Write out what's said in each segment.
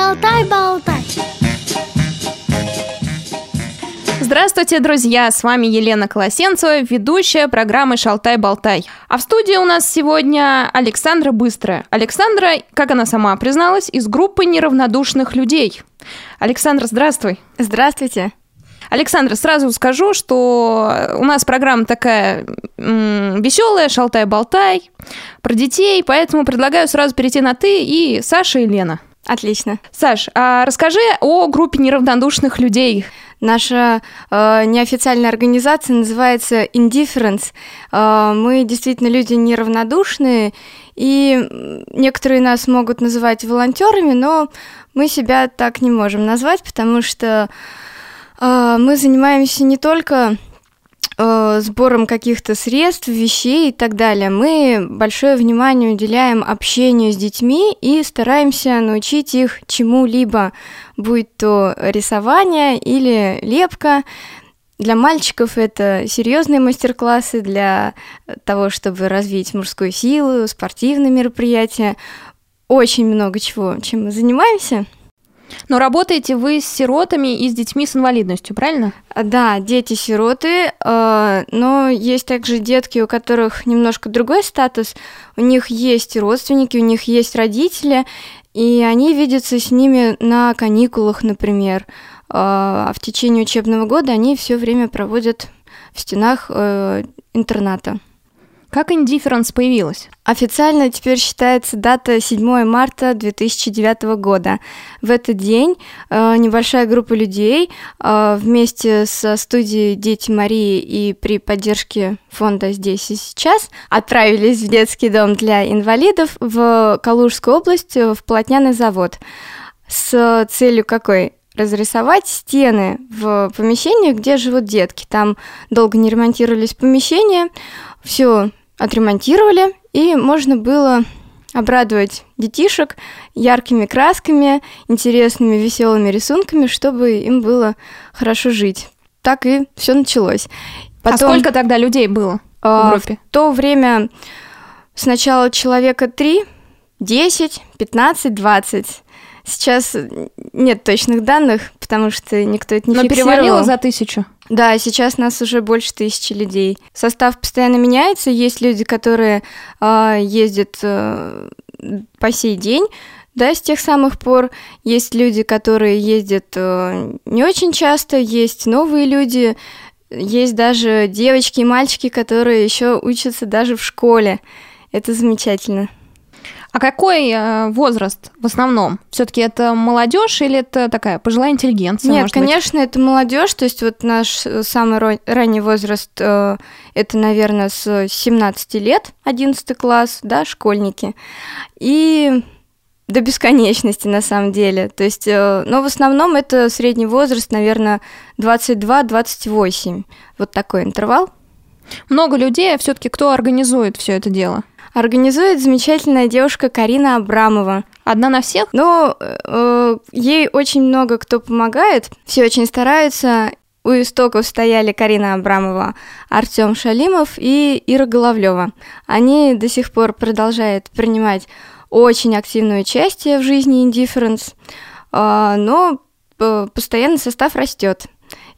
Шалтай-болтай. Здравствуйте, друзья! С вами Елена Колосенцева, ведущая программы «Шалтай-болтай». А в студии у нас сегодня Александра Быстрая. Александра, как она сама призналась, из группы неравнодушных людей. Александра, здравствуй! Здравствуйте! Александра, сразу скажу, что у нас программа такая веселая, шалтай-болтай, про детей, поэтому предлагаю сразу перейти на «ты» и Саша и Лена. Отлично. Саш, а расскажи о группе неравнодушных людей. Наша э, неофициальная организация называется Indifference. Э, мы действительно люди неравнодушные, и некоторые нас могут называть волонтерами, но мы себя так не можем назвать, потому что э, мы занимаемся не только э, сбором каких-то средств, вещей и так далее. Мы большое внимание уделяем общению с детьми и стараемся научить их чему-либо, будь то рисование или лепка. Для мальчиков это серьезные мастер-классы для того, чтобы развить мужскую силу, спортивные мероприятия. Очень много чего, чем мы занимаемся – но работаете вы с сиротами и с детьми с инвалидностью, правильно? Да, дети-сироты, э, но есть также детки, у которых немножко другой статус. У них есть родственники, у них есть родители, и они видятся с ними на каникулах, например. Э, а в течение учебного года они все время проводят в стенах э, интерната. Как Indifference появилась? Официально теперь считается дата 7 марта 2009 года. В этот день э, небольшая группа людей э, вместе со студией «Дети Марии» и при поддержке фонда «Здесь и сейчас» отправились в детский дом для инвалидов в Калужскую область в полотняный завод. С целью какой? разрисовать стены в помещении, где живут детки. Там долго не ремонтировались помещения, все отремонтировали, и можно было обрадовать детишек яркими красками, интересными, веселыми рисунками, чтобы им было хорошо жить. Так и все началось. А Потом, а сколько тогда людей было в группе? В то время сначала человека три, десять, пятнадцать, двадцать. Сейчас нет точных данных, потому что никто это не Но фиксировал. перевалило за тысячу? Да, сейчас нас уже больше тысячи людей. Состав постоянно меняется. Есть люди, которые э, ездят э, по сей день, да, с тех самых пор. Есть люди, которые ездят э, не очень часто, есть новые люди, есть даже девочки и мальчики, которые еще учатся даже в школе. Это замечательно. А какой э, возраст в основном? Все-таки это молодежь или это такая пожилая интеллигенция? Нет, конечно, быть? это молодежь. То есть вот наш э, самый ранний возраст э, это, наверное, с 17 лет, 11 класс, да, школьники. И до бесконечности на самом деле. То есть, но в основном это средний возраст, наверное, 22-28. Вот такой интервал. Много людей, а все-таки кто организует все это дело? Организует замечательная девушка Карина Абрамова. Одна на всех? Ну, э, ей очень много кто помогает, все очень стараются. У истоков стояли Карина Абрамова, Артем Шалимов и Ира Головлева. Они до сих пор продолжают принимать очень активное участие в жизни Indifference, э, но э, постоянно состав растет.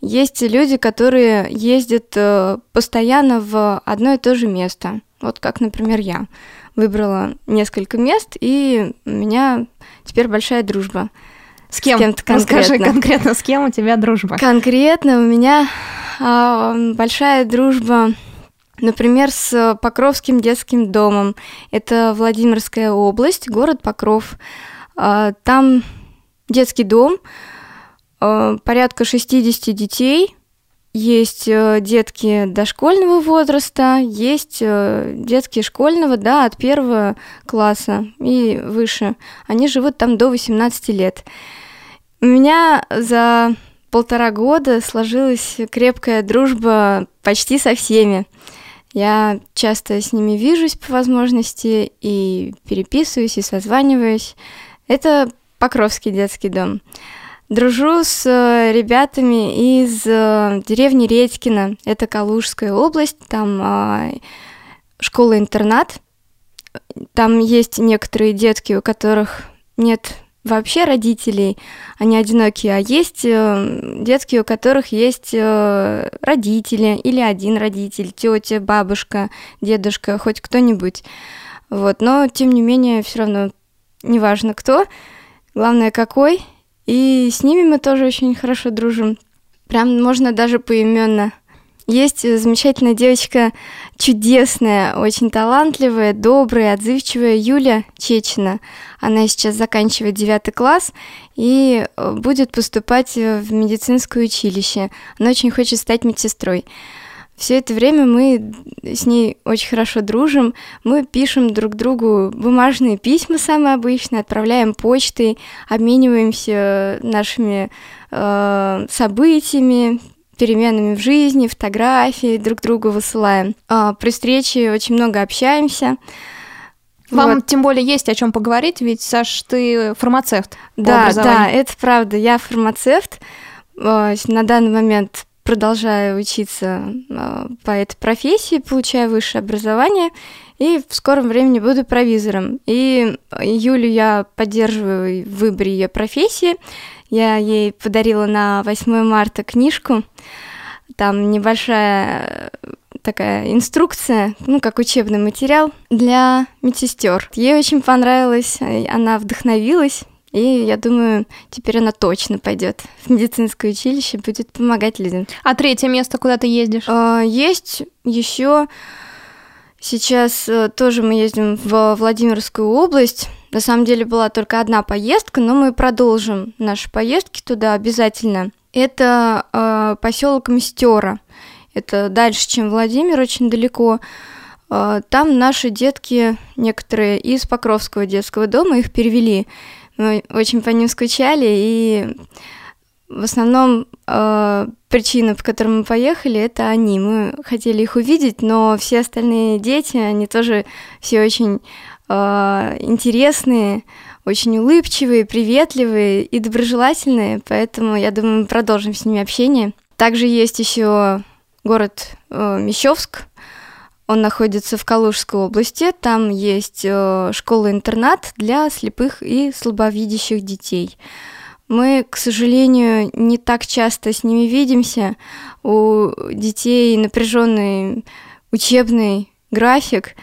Есть люди, которые ездят э, постоянно в одно и то же место. Вот как, например, я выбрала несколько мест, и у меня теперь большая дружба. С кем? С кем-то конкретно. Расскажи конкретно, с кем у тебя дружба? Конкретно у меня э, большая дружба, например, с Покровским детским домом. Это Владимирская область, город Покров. Э, там детский дом, э, порядка 60 детей – есть э, детки дошкольного возраста, есть э, детки школьного, да, от первого класса и выше. Они живут там до 18 лет. У меня за полтора года сложилась крепкая дружба почти со всеми. Я часто с ними вижусь по возможности и переписываюсь, и созваниваюсь. Это Покровский детский дом. Дружу с э, ребятами из э, деревни Редькино, это Калужская область, там а, школа-интернат. Там есть некоторые детки, у которых нет вообще родителей, они одинокие, а есть э, детки, у которых есть родители или один родитель, тетя, бабушка, дедушка, хоть кто-нибудь. Вот, но тем не менее, все равно неважно кто, главное какой. И с ними мы тоже очень хорошо дружим. Прям можно даже поименно. Есть замечательная девочка, чудесная, очень талантливая, добрая, отзывчивая Юля Чечина. Она сейчас заканчивает девятый класс и э, будет поступать в медицинское училище. Она очень хочет стать медсестрой. Все это время мы с ней очень хорошо дружим. Мы пишем друг другу бумажные письма самые обычные, отправляем почтой, обмениваемся нашими э, событиями, переменами в жизни, фотографии друг другу высылаем. А, при встрече очень много общаемся. Вам вот. тем более есть о чем поговорить, ведь, Саш, ты фармацевт. Да, да, это правда. Я фармацевт. А, на данный момент продолжаю учиться а, по этой профессии, получаю высшее образование, и в скором времени буду провизором. И Юлю я поддерживаю в выборе ее профессии. Я ей подарила на 8 марта книжку. Там небольшая э, такая инструкция, ну, как учебный материал для медсестер. Ей очень понравилось, она вдохновилась, и я думаю, теперь она точно пойдет в медицинское училище, будет помогать людям. А третье место, куда ты ездишь? А, есть еще сейчас э, тоже мы ездим в Владимирскую область. На самом деле была только одна поездка, но мы продолжим наши поездки туда обязательно. Это э, поселок Мстера. Это дальше, чем Владимир, очень далеко. Э, там наши детки, некоторые из Покровского детского дома, их перевели. Мы очень по ним скучали, и в основном э, причина, по которой мы поехали, это они. Мы хотели их увидеть, но все остальные дети, они тоже все очень э, интересные, очень улыбчивые, приветливые и доброжелательные, поэтому я думаю, мы продолжим с ними общение. Также есть еще город э, Мещовск, он находится в Калужской области, там есть э, школа-интернат для слепых и слабовидящих детей. Мы, к сожалению, не так часто с ними видимся. У детей напряженный учебный график,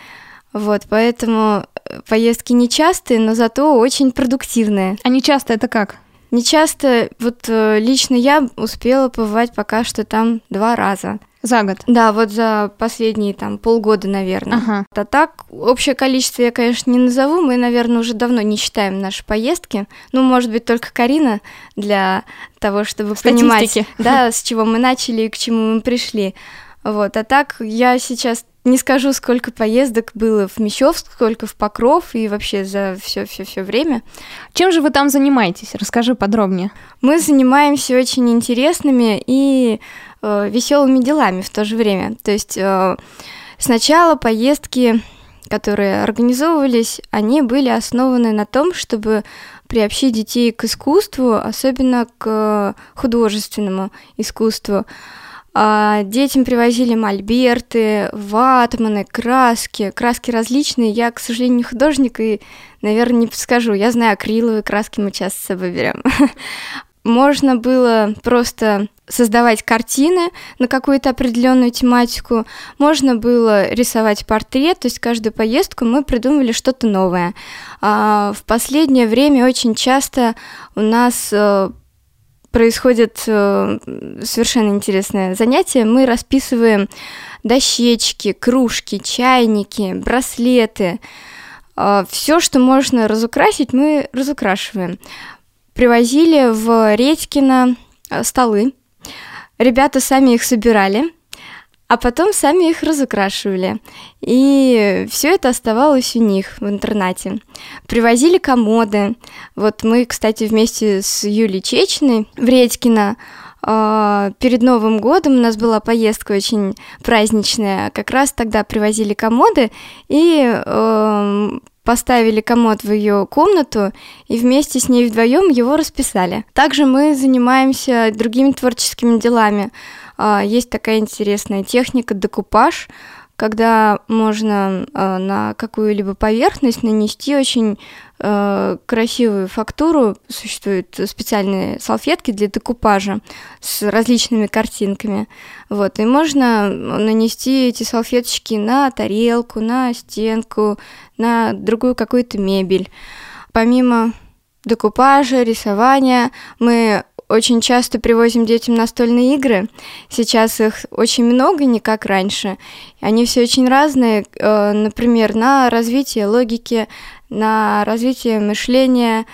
вот, поэтому поездки нечастые, но зато очень продуктивные. А нечасто это как? Нечасто, вот э, лично я успела побывать пока что там два раза. За год? Да, вот за последние там полгода, наверное. Ага. А так, общее количество я, конечно, не назову. Мы, наверное, уже давно не считаем наши поездки. Ну, может быть, только Карина для того, чтобы Статистики. понимать, да, с чего мы начали и к чему мы пришли. Вот, а так я сейчас не скажу, сколько поездок было в Мещовск, сколько в Покров и вообще за все все все время. Чем же вы там занимаетесь? Расскажи подробнее. Мы занимаемся очень интересными и э, веселыми делами в то же время. То есть э, сначала поездки, которые организовывались, они были основаны на том, чтобы приобщить детей к искусству, особенно к художественному искусству. А, детям привозили мольберты, ватманы, краски. Краски различные. Я, к сожалению, не художник и, наверное, не подскажу. Я знаю акриловые краски, мы часто с собой берем. Можно было просто создавать картины на какую-то определенную тематику, можно было рисовать портрет, то есть каждую поездку мы придумывали что-то новое. А в последнее время очень часто у нас э, происходит э, совершенно интересное занятие. Мы расписываем дощечки, кружки, чайники, браслеты. Э, Все, что можно разукрасить, мы разукрашиваем. Привозили в Редькино э, столы. Ребята сами их собирали а потом сами их разукрашивали. И все это оставалось у них в интернате. Привозили комоды. Вот мы, кстати, вместе с Юлей Чечной в Редькино а, перед Новым годом у нас была поездка очень праздничная. Как раз тогда привозили комоды и э, поставили комод в ее комнату и вместе с ней вдвоем его расписали. Также мы занимаемся другими творческими делами. А, есть такая интересная техника декупаж, когда можно э, на какую-либо поверхность нанести очень э, красивую фактуру. Существуют специальные салфетки для декупажа с различными картинками. Вот, и можно нанести эти салфеточки на тарелку, на стенку, на другую какую-то мебель. Помимо декупажа, рисования, мы очень часто привозим детям настольные игры. Сейчас их очень много, не как раньше. Они все очень разные, э, например, на развитие логики, на развитие мышления,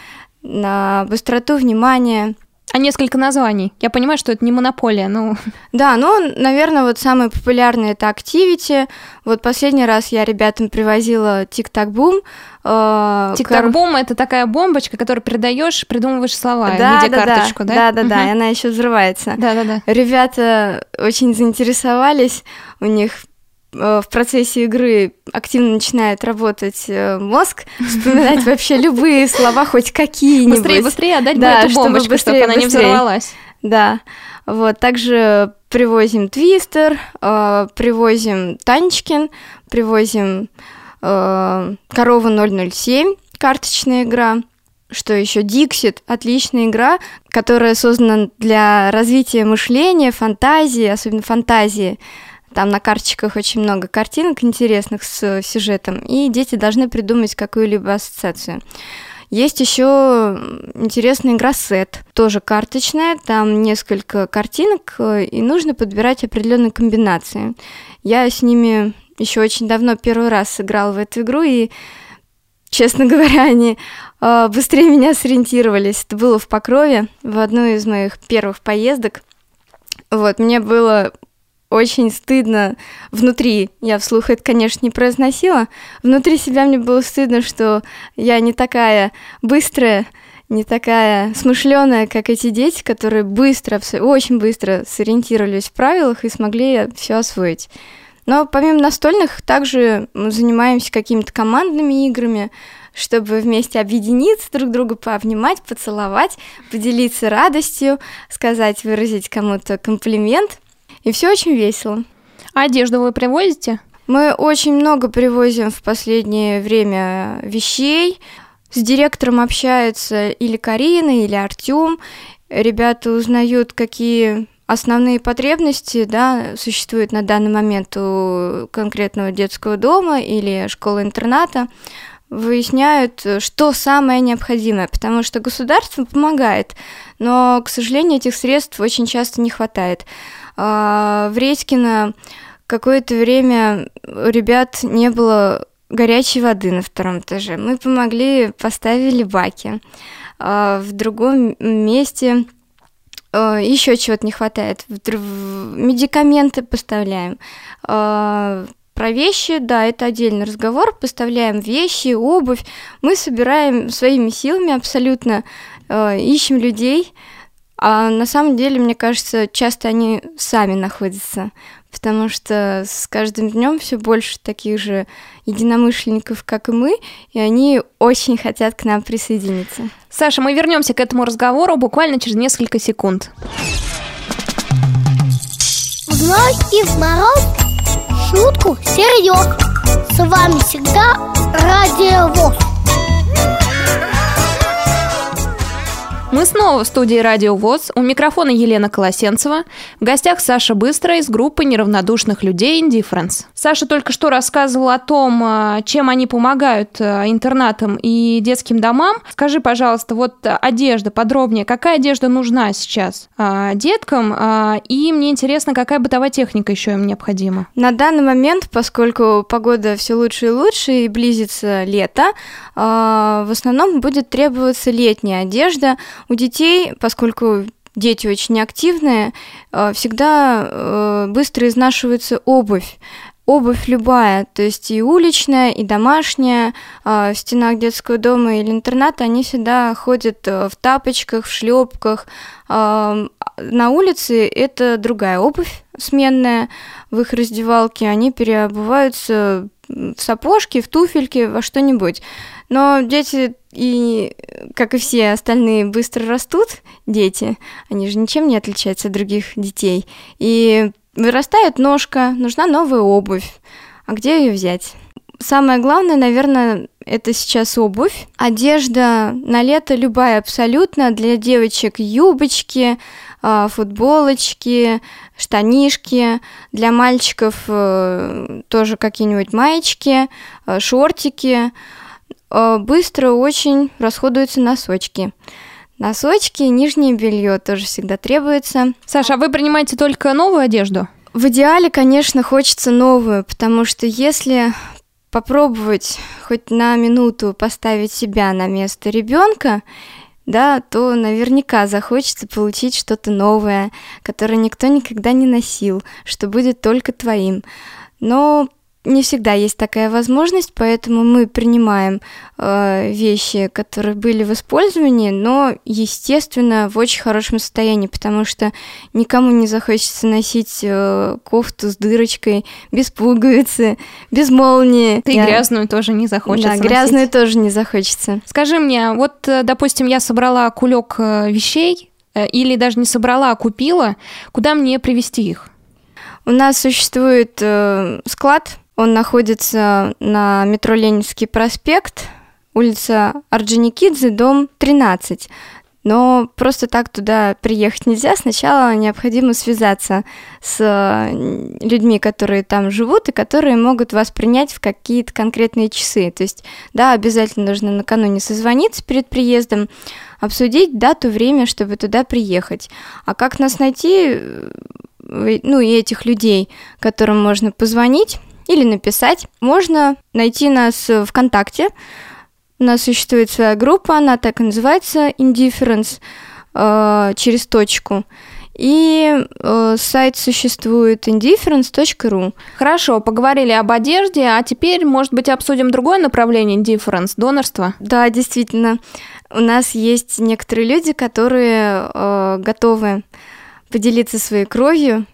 на быстроту внимания. А несколько названий. Я понимаю, что это не монополия, но... Да, ну, наверное, вот самые популярные это Activity. Вот последний раз я ребятам привозила Тик-Так Бум. Тик-Так Бум это такая бомбочка, которую передаешь, придумываешь слова, да, видеокарточку, да? Да, да, да, да, и она еще взрывается. Да, да, да. Ребята очень заинтересовались, у них Э, в процессе игры активно начинает работать э, мозг, вспоминать вообще любые слова, хоть какие-нибудь. Быстрее, быстрее отдать да, эту бомбочку, чтобы, быстрее, чтобы она не взорвалась. Да, вот, также привозим твистер, э, привозим танчкин, привозим э, корову 007, карточная игра, что еще Dixit отличная игра, которая создана для развития мышления, фантазии, особенно фантазии. Там на карточках очень много картинок интересных с сюжетом, и дети должны придумать какую-либо ассоциацию. Есть еще интересная игра сет, тоже карточная, там несколько картинок, и нужно подбирать определенные комбинации. Я с ними еще очень давно первый раз сыграла в эту игру, и, честно говоря, они э, быстрее меня сориентировались. Это было в Покрове, в одну из моих первых поездок. Вот, мне было очень стыдно внутри. Я вслух это, конечно, не произносила. Внутри себя мне было стыдно, что я не такая быстрая, не такая смышленая, как эти дети, которые быстро, очень быстро сориентировались в правилах и смогли все освоить. Но помимо настольных, также мы занимаемся какими-то командными играми, чтобы вместе объединиться, друг друга пообнимать, поцеловать, поделиться радостью, сказать, выразить кому-то комплимент – и все очень весело. А одежду вы привозите? Мы очень много привозим в последнее время вещей. С директором общаются или Карина, или Артем. Ребята узнают, какие основные потребности да, существуют на данный момент у конкретного детского дома или школы-интерната выясняют, что самое необходимое, потому что государство помогает, но, к сожалению, этих средств очень часто не хватает. А, в Редькино какое-то время у ребят не было горячей воды на втором этаже. Мы помогли, поставили баки. А, в другом месте а, еще чего-то не хватает. Медикаменты поставляем. Про вещи, да, это отдельный разговор. Поставляем вещи, обувь. Мы собираем своими силами абсолютно, ищем людей, а на самом деле, мне кажется, часто они сами находятся, потому что с каждым днем все больше таких же единомышленников, как и мы, и они очень хотят к нам присоединиться. Саша, мы вернемся к этому разговору буквально через несколько секунд. В ночь и в мороз шутку серьез. С вами всегда Радио ВОЗ. Мы снова в студии Радио ВОЗ. У микрофона Елена Колосенцева. В гостях Саша Быстрая из группы неравнодушных людей Indifference. Саша только что рассказывала о том, а, чем они помогают а, интернатам и детским домам. Скажи, пожалуйста, вот одежда подробнее. Какая одежда нужна сейчас а, деткам? И мне интересно, какая бытовая техника еще им необходима? На данный момент, поскольку погода все лучше и лучше и близится лето, в основном будет требоваться летняя одежда у детей, поскольку дети очень активные, э, всегда э, быстро изнашивается обувь. Обувь любая, то есть и уличная, и домашняя, э, в стенах детского дома или интерната они всегда ходят в тапочках, в шлепках. На улице это другая обувь сменная в их раздевалке, они переобуваются в сапожки, в туфельки, во что-нибудь. Но дети и, как и все остальные, быстро растут, дети, они же ничем не отличаются от других детей. И вырастает ножка, нужна новая обувь. А где ее взять? Самое главное, наверное, это сейчас обувь. Одежда на лето любая абсолютно. Для девочек юбочки, футболочки, штанишки. Для мальчиков э, тоже какие-нибудь маечки, э, шортики. Э, быстро очень расходуются носочки. Носочки, нижнее белье тоже всегда требуется. Саша, а вы принимаете только новую одежду? В идеале, конечно, хочется новую, потому что если попробовать хоть на минуту поставить себя на место ребенка, да, то наверняка захочется получить что-то новое, которое никто никогда не носил, что будет только твоим. Но не всегда есть такая возможность, поэтому мы принимаем э, вещи, которые были в использовании, но, естественно, в очень хорошем состоянии, потому что никому не захочется носить э, кофту с дырочкой, без пуговицы, без молнии. Ты я... грязную тоже не захочется. Да, грязную носить. тоже не захочется. Скажи мне, вот, э, допустим, я собрала кулек э, вещей, э, или даже не собрала, а купила, куда мне привезти их? У нас существует э, склад он находится на метро Ленинский проспект, улица Орджоникидзе, дом 13. Но просто так туда приехать нельзя. Сначала необходимо связаться с людьми, которые там живут и которые могут вас принять в какие-то конкретные часы. То есть, да, обязательно нужно накануне созвониться перед приездом, обсудить дату, время, чтобы туда приехать. А как нас найти, ну и этих людей, которым можно позвонить, или написать. Можно найти нас ВКонтакте. У нас существует своя группа, она так и называется Indifference э, через точку. И э, сайт существует indifference.ru. Хорошо, поговорили об одежде, а теперь, может быть, обсудим другое направление indifference, донорство? Да, действительно. У нас есть некоторые люди, которые э, готовы поделиться своей кровью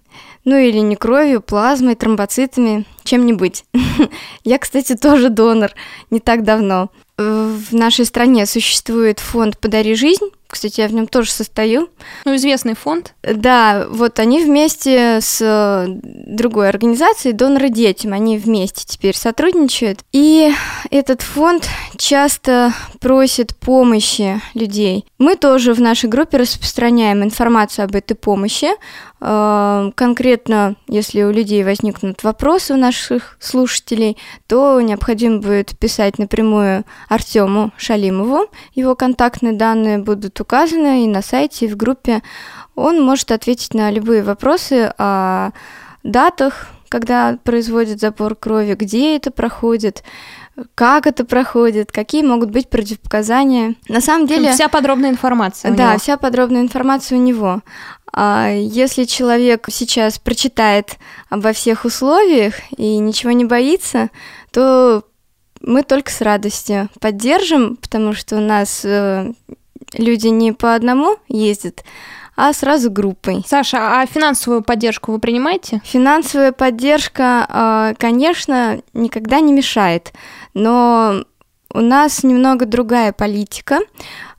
ну или не кровью, плазмой, тромбоцитами, чем-нибудь. Я, кстати, тоже донор не так давно. В нашей стране существует фонд «Подари жизнь», кстати, я в нем тоже состою. Ну, известный фонд. Да, вот они вместе с э, другой организацией «Доноры детям», они вместе теперь сотрудничают. И этот фонд часто просит помощи людей. Мы тоже в нашей группе распространяем информацию об этой помощи. Э, конкретно, если у людей возникнут вопросы у наших слушателей, то необходимо будет писать напрямую Артему Шалимову. Его контактные данные будут указано и на сайте, и в группе. Он может ответить на любые вопросы о датах, когда производят забор крови, где это проходит, как это проходит, какие могут быть противопоказания. На самом деле... Вся подробная информация. да, него. вся подробная информация у него. А если человек сейчас прочитает обо всех условиях и ничего не боится, то мы только с радостью поддержим, потому что у нас э, люди не по одному ездят, а сразу группой. Саша, а финансовую поддержку вы принимаете? Финансовая поддержка, а, конечно, никогда не мешает, но у нас немного другая политика.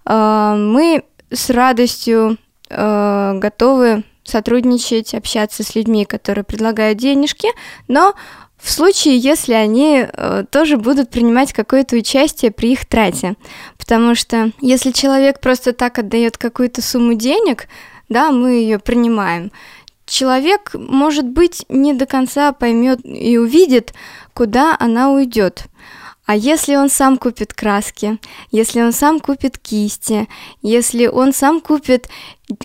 А, мы с радостью а, готовы сотрудничать, общаться с людьми, которые предлагают денежки, но в случае, если они э, тоже будут принимать какое-то участие при их трате. Потому что если человек просто так отдает какую-то сумму денег, да, мы ее принимаем. Человек, может быть, не до конца поймет и увидит, куда она уйдет. А если он сам купит краски, если он сам купит кисти, если он сам купит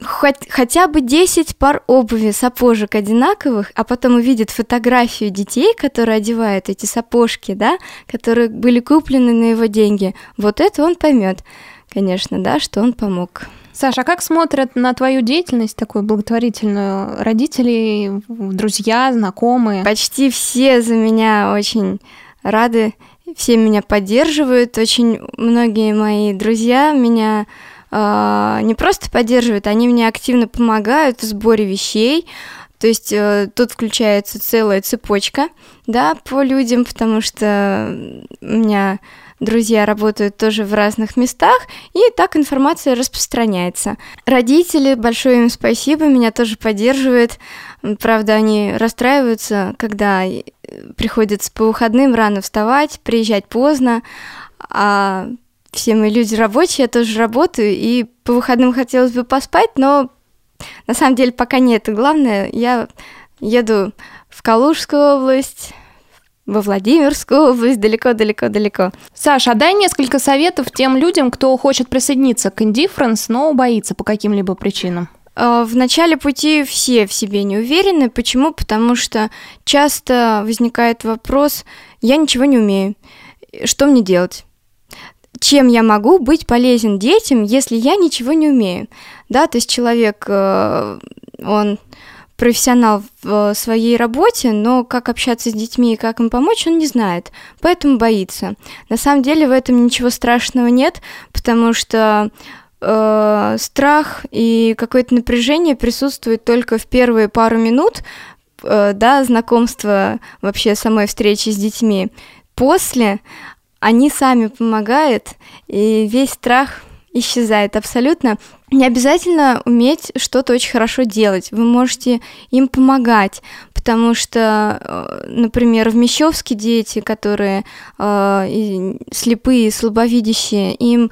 хоть, хотя бы 10 пар обуви, сапожек одинаковых, а потом увидит фотографию детей, которые одевают эти сапожки, да, которые были куплены на его деньги, вот это он поймет, конечно, да, что он помог. Саша, а как смотрят на твою деятельность такую благотворительную родители, друзья, знакомые? Почти все за меня очень рады, все меня поддерживают, очень многие мои друзья меня э, не просто поддерживают, они мне активно помогают в сборе вещей, то есть э, тут включается целая цепочка, да, по людям, потому что у меня друзья работают тоже в разных местах, и так информация распространяется. Родители, большое им спасибо, меня тоже поддерживают. Правда, они расстраиваются, когда приходится по выходным рано вставать, приезжать поздно, а все мы люди рабочие, я тоже работаю, и по выходным хотелось бы поспать, но на самом деле пока не это главное. Я еду в Калужскую область, во Владимирскую область, далеко-далеко-далеко. Саша, а дай несколько советов тем людям, кто хочет присоединиться к Indifference, но боится по каким-либо причинам. А, в начале пути все в себе не уверены. Почему? Потому что часто возникает вопрос, я ничего не умею, что мне делать? Чем я могу быть полезен детям, если я ничего не умею? Да, то есть человек, э, он профессионал в своей работе, но как общаться с детьми и как им помочь, он не знает, поэтому боится. На самом деле в этом ничего страшного нет, потому что э, страх и какое-то напряжение присутствует только в первые пару минут, э, да, знакомства вообще самой встречи с детьми. После они сами помогают, и весь страх исчезает абсолютно. Не обязательно уметь что-то очень хорошо делать. Вы можете им помогать, потому что, э, например, в Мещовске дети, которые э, слепые, слабовидящие, им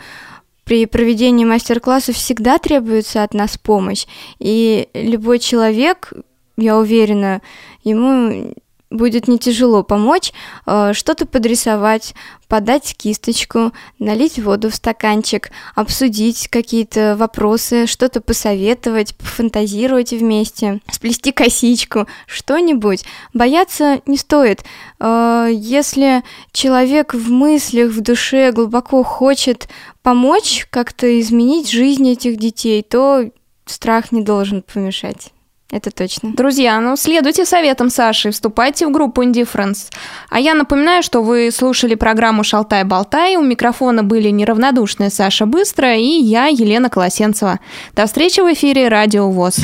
при проведении мастер-классов всегда требуется от нас помощь. И любой человек, я уверена, ему будет не тяжело помочь, э, что-то подрисовать, подать кисточку, налить воду в стаканчик, обсудить какие-то вопросы, что-то посоветовать, пофантазировать вместе, сплести косичку, что-нибудь. Бояться не стоит. Э, если человек в мыслях, в душе глубоко хочет помочь как-то изменить жизнь этих детей, то страх не должен помешать. Это точно. Друзья, ну следуйте советам Саши, вступайте в группу Indifference. А я напоминаю, что вы слушали программу «Шалтай-болтай». У микрофона были неравнодушные Саша Быстро и я, Елена Колосенцева. До встречи в эфире «Радио ВОЗ».